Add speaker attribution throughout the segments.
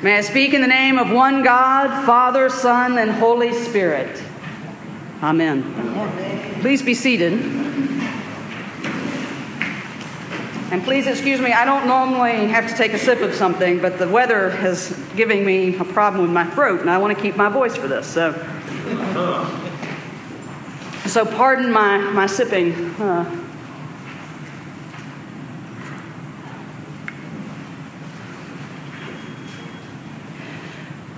Speaker 1: May I speak in the name of one God, Father, Son, and Holy Spirit. Amen. Amen. Please be seated. And please excuse me, I don't normally have to take a sip of something, but the weather is giving me a problem with my throat, and I want to keep my voice for this. So, so pardon my, my sipping. Uh,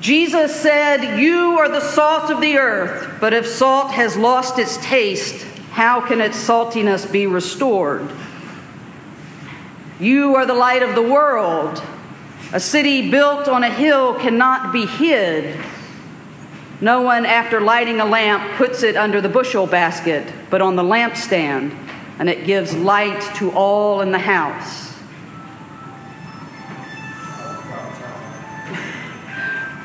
Speaker 1: Jesus said, You are the salt of the earth, but if salt has lost its taste, how can its saltiness be restored? You are the light of the world. A city built on a hill cannot be hid. No one, after lighting a lamp, puts it under the bushel basket, but on the lampstand, and it gives light to all in the house.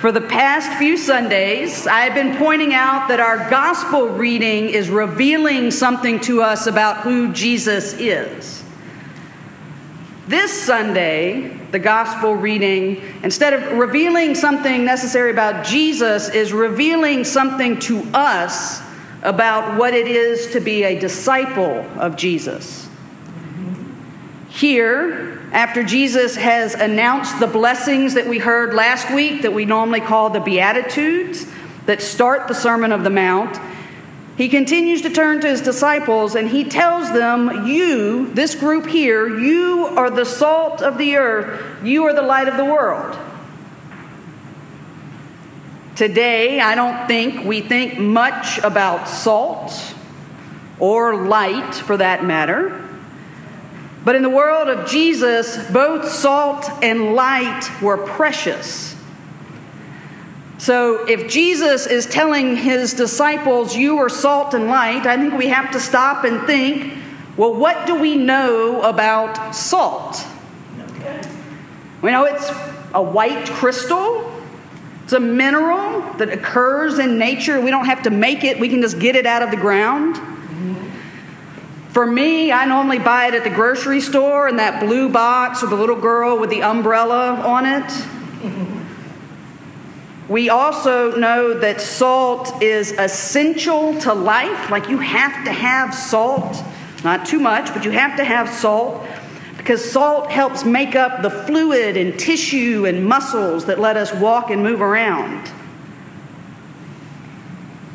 Speaker 1: For the past few Sundays, I have been pointing out that our gospel reading is revealing something to us about who Jesus is. This Sunday, the gospel reading, instead of revealing something necessary about Jesus, is revealing something to us about what it is to be a disciple of Jesus. Here, after Jesus has announced the blessings that we heard last week, that we normally call the Beatitudes, that start the Sermon of the Mount, he continues to turn to his disciples and he tells them, You, this group here, you are the salt of the earth, you are the light of the world. Today, I don't think we think much about salt or light for that matter. But in the world of Jesus, both salt and light were precious. So if Jesus is telling his disciples, You are salt and light, I think we have to stop and think, well, what do we know about salt? We know it's a white crystal. It's a mineral that occurs in nature. We don't have to make it, we can just get it out of the ground. For me, I normally buy it at the grocery store in that blue box with the little girl with the umbrella on it. We also know that salt is essential to life. Like you have to have salt, not too much, but you have to have salt because salt helps make up the fluid and tissue and muscles that let us walk and move around.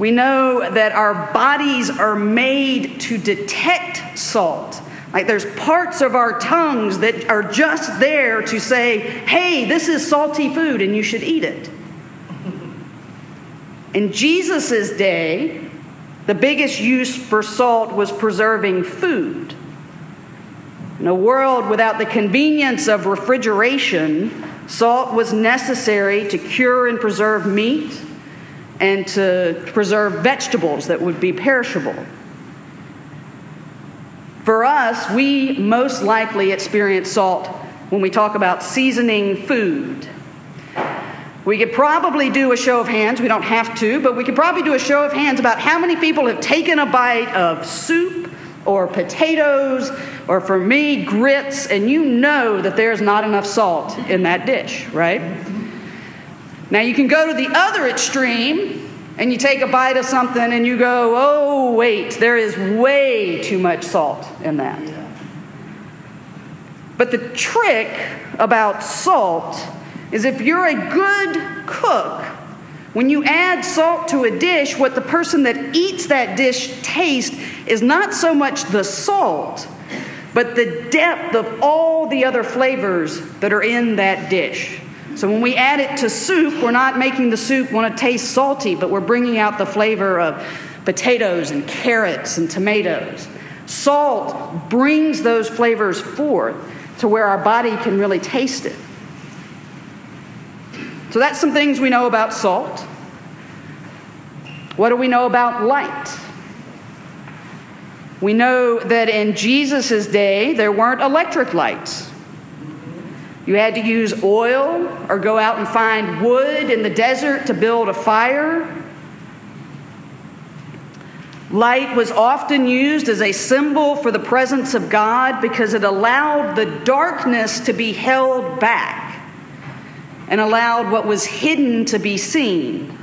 Speaker 1: We know that our bodies are made to detect salt. Like there's parts of our tongues that are just there to say, hey, this is salty food and you should eat it. In Jesus' day, the biggest use for salt was preserving food. In a world without the convenience of refrigeration, salt was necessary to cure and preserve meat and to preserve vegetables that would be perishable. For us, we most likely experience salt when we talk about seasoning food. We could probably do a show of hands, we don't have to, but we could probably do a show of hands about how many people have taken a bite of soup or potatoes or for me, grits, and you know that there's not enough salt in that dish, right? Now, you can go to the other extreme and you take a bite of something and you go, oh, wait, there is way too much salt in that. But the trick about salt is if you're a good cook, when you add salt to a dish, what the person that eats that dish tastes is not so much the salt, but the depth of all the other flavors that are in that dish. So when we add it to soup, we're not making the soup want to taste salty, but we're bringing out the flavor of potatoes and carrots and tomatoes. Salt brings those flavors forth to where our body can really taste it. So that's some things we know about salt. What do we know about light? We know that in Jesus' day, there weren't electric lights. You had to use oil or go out and find wood in the desert to build a fire. Light was often used as a symbol for the presence of God because it allowed the darkness to be held back. and allowed what was hidden to be seen.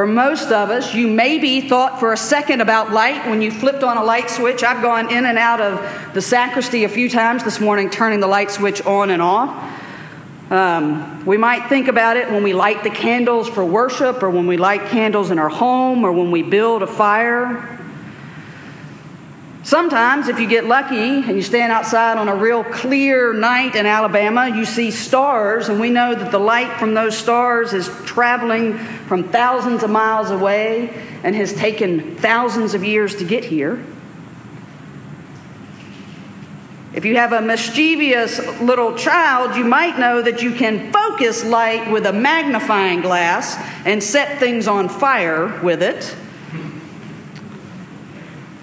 Speaker 1: For most of us, you maybe thought for a second about light when you flipped on a light switch. I've gone in and out of the sacristy a few times this morning, turning the light switch on and off. Um, we might think about it when we light the candles for worship, or when we light candles in our home, or when we build a fire. Sometimes, if you get lucky and you stand outside on a real clear night in Alabama, you see stars, and we know that the light from those stars is traveling from thousands of miles away and has taken thousands of years to get here. If you have a mischievous little child, you might know that you can focus light with a magnifying glass and set things on fire with it.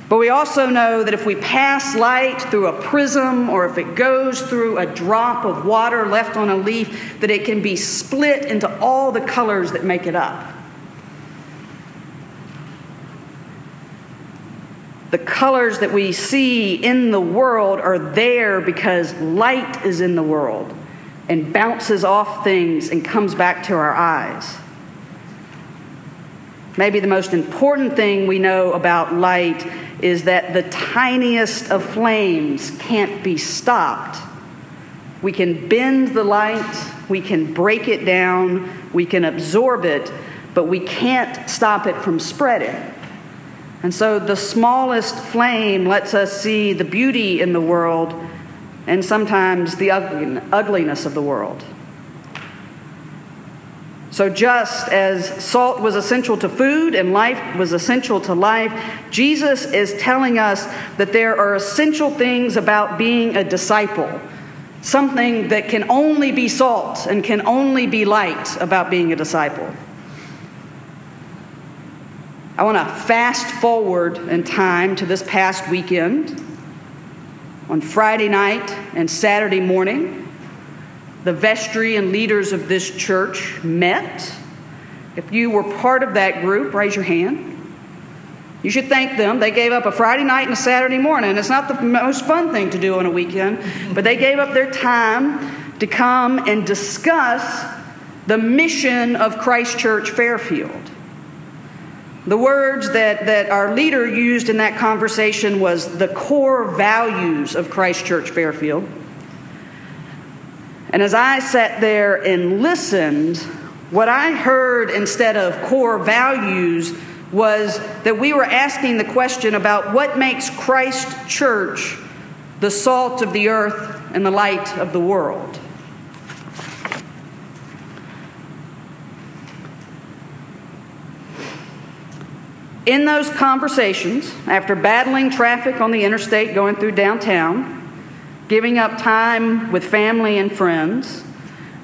Speaker 1: But we also know that if we pass light through a prism or if it goes through a drop of water left on a leaf, that it can be split into all the colors that make it up. The colors that we see in the world are there because light is in the world and bounces off things and comes back to our eyes. Maybe the most important thing we know about light is that the tiniest of flames can't be stopped. We can bend the light, we can break it down, we can absorb it, but we can't stop it from spreading. And so the smallest flame lets us see the beauty in the world and sometimes the ugliness of the world. So, just as salt was essential to food and life was essential to life, Jesus is telling us that there are essential things about being a disciple. Something that can only be salt and can only be light about being a disciple. I want to fast forward in time to this past weekend. On Friday night and Saturday morning, the vestry and leaders of this church met. If you were part of that group, raise your hand. You should thank them. They gave up a Friday night and a Saturday morning. It's not the most fun thing to do on a weekend, but they gave up their time to come and discuss the mission of Christ Church Fairfield. The words that, that our leader used in that conversation was the core values of Christ Church Fairfield. And as I sat there and listened, what I heard instead of core values was that we were asking the question about what makes Christ Church the salt of the earth and the light of the world. In those conversations, after battling traffic on the interstate going through downtown, giving up time with family and friends.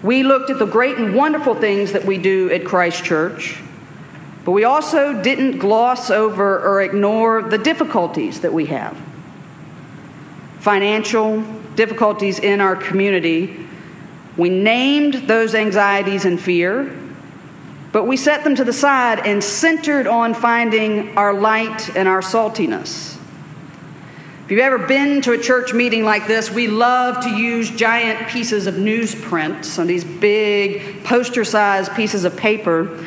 Speaker 1: We looked at the great and wonderful things that we do at Christ Church, but we also didn't gloss over or ignore the difficulties that we have financial difficulties in our community. We named those anxieties and fear, but we set them to the side and centered on finding our light and our saltiness. If you've ever been to a church meeting like this, we love to use giant pieces of newsprint, so these big poster sized pieces of paper.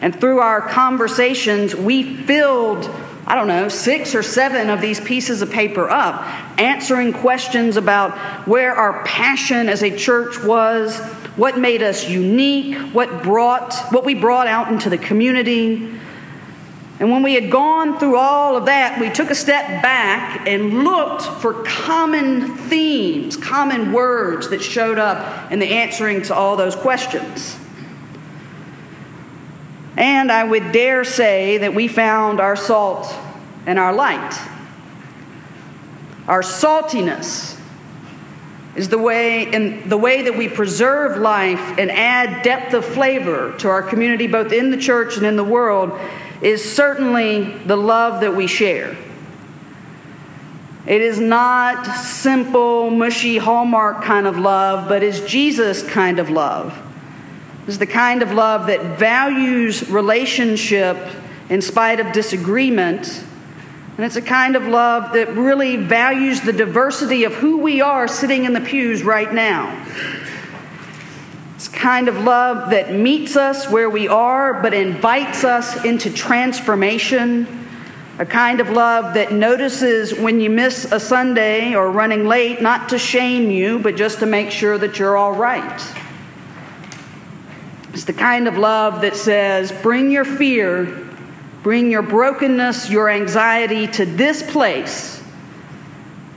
Speaker 1: And through our conversations, we filled, I don't know, six or seven of these pieces of paper up, answering questions about where our passion as a church was, what made us unique, what brought what we brought out into the community, and when we had gone through all of that, we took a step back and looked for common themes, common words that showed up in the answering to all those questions. And I would dare say that we found our salt and our light. Our saltiness is the way in the way that we preserve life and add depth of flavor to our community both in the church and in the world is certainly the love that we share. It is not simple, mushy Hallmark kind of love, but is Jesus kind of love. It's the kind of love that values relationship in spite of disagreement. And it's a kind of love that really values the diversity of who we are sitting in the pews right now. It's kind of love that meets us where we are, but invites us into transformation. A kind of love that notices when you miss a Sunday or running late, not to shame you, but just to make sure that you're all right. It's the kind of love that says, bring your fear, bring your brokenness, your anxiety to this place.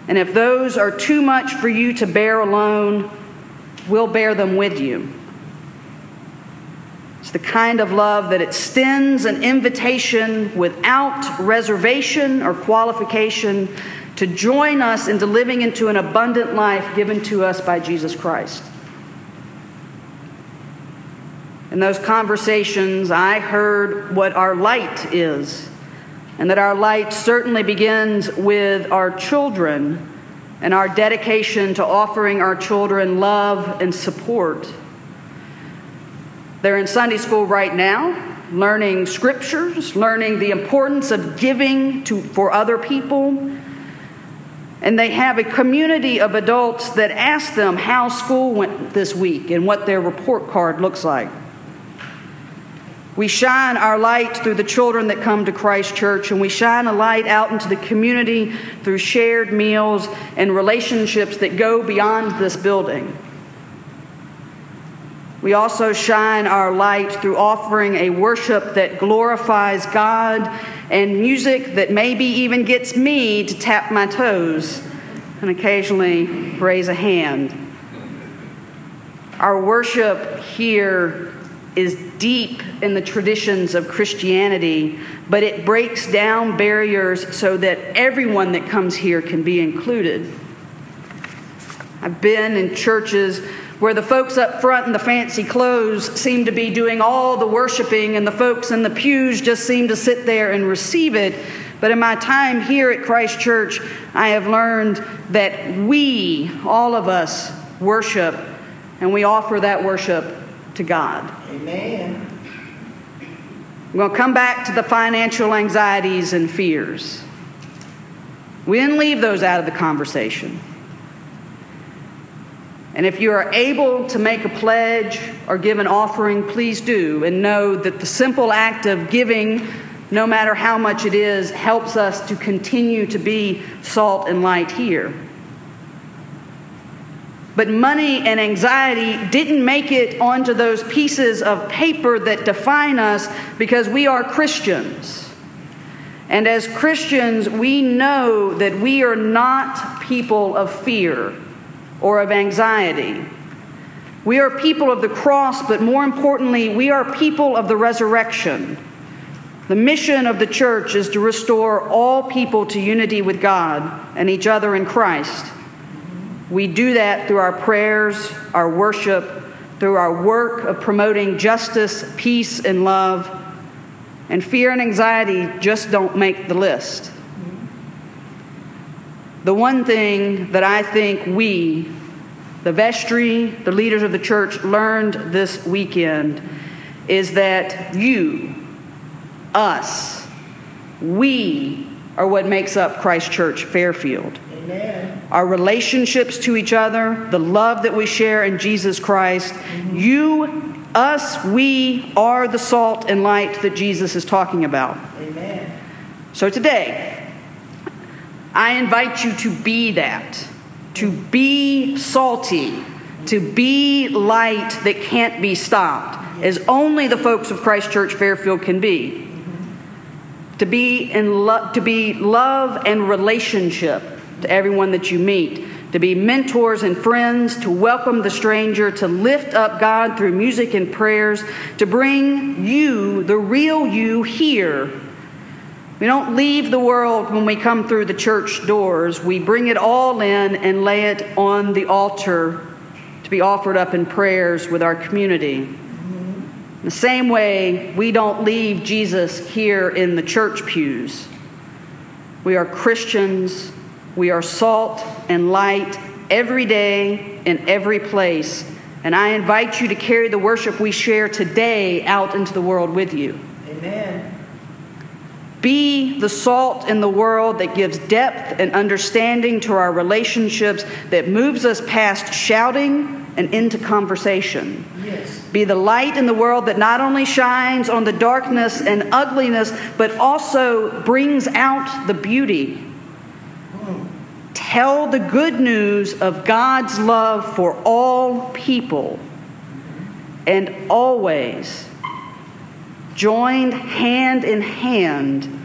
Speaker 1: And if those are too much for you to bear alone, we'll bear them with you. It's the kind of love that extends an invitation without reservation or qualification to join us into living into an abundant life given to us by Jesus Christ. In those conversations, I heard what our light is, and that our light certainly begins with our children and our dedication to offering our children love and support. They're in Sunday school right now, learning scriptures, learning the importance of giving to, for other people. And they have a community of adults that ask them how school went this week and what their report card looks like. We shine our light through the children that come to Christ Church, and we shine a light out into the community through shared meals and relationships that go beyond this building. We also shine our light through offering a worship that glorifies God and music that maybe even gets me to tap my toes and occasionally raise a hand. Our worship here is deep in the traditions of Christianity, but it breaks down barriers so that everyone that comes here can be included. I've been in churches where the folks up front in the fancy clothes seem to be doing all the worshiping, and the folks in the pews just seem to sit there and receive it. But in my time here at Christ Church, I have learned that we, all of us, worship, and we offer that worship to God.
Speaker 2: Amen.
Speaker 1: We're going to come back to the financial anxieties and fears. We didn't leave those out of the conversation. And if you are able to make a pledge or give an offering, please do. And know that the simple act of giving, no matter how much it is, helps us to continue to be salt and light here. But money and anxiety didn't make it onto those pieces of paper that define us because we are Christians. And as Christians, we know that we are not people of fear or of anxiety. We are people of the cross, but more importantly, we are people of the resurrection. The mission of the church is to restore all people to unity with God and each other in Christ. We do that through our prayers, our worship, through our work of promoting justice, peace, and love. And fear and anxiety just don't make the list. The one thing that I think we, the vestry, the leaders of the church, learned this weekend is that you, us, we are what makes up Christ Church Fairfield.
Speaker 2: Amen.
Speaker 1: Our relationships to each other, the love that we share in Jesus Christ. Mm-hmm. You, us, we are the salt and light that Jesus is talking about.
Speaker 2: Amen.
Speaker 1: So today, I invite you to be that, to be salty, to be light that can't be stopped, as only the folks of Christ Church Fairfield can be. Mm-hmm. To be in lo- to be love and relationship to everyone that you meet, to be mentors and friends, to welcome the stranger, to lift up God through music and prayers, to bring you, the real you, here we don't leave the world when we come through the church doors. We bring it all in and lay it on the altar to be offered up in prayers with our community. In the same way, we don't leave Jesus here in the church pews. We are Christians. We are salt and light every day in every place. And I invite you to carry the worship we share today out into the world with you.
Speaker 2: Amen.
Speaker 1: Be the salt in the world that gives depth and understanding to our relationships, that moves us past shouting and into conversation.
Speaker 2: Yes.
Speaker 1: Be the light in the world that not only shines on the darkness and ugliness, but also brings out the beauty. Tell the good news of God's love for all people. And always joined hand in hand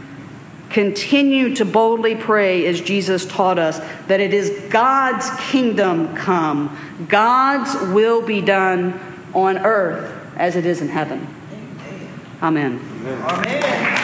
Speaker 1: continue to boldly pray as Jesus taught us that it is God's kingdom come, God's will be done on earth as it is in heaven. Amen.
Speaker 2: Amen.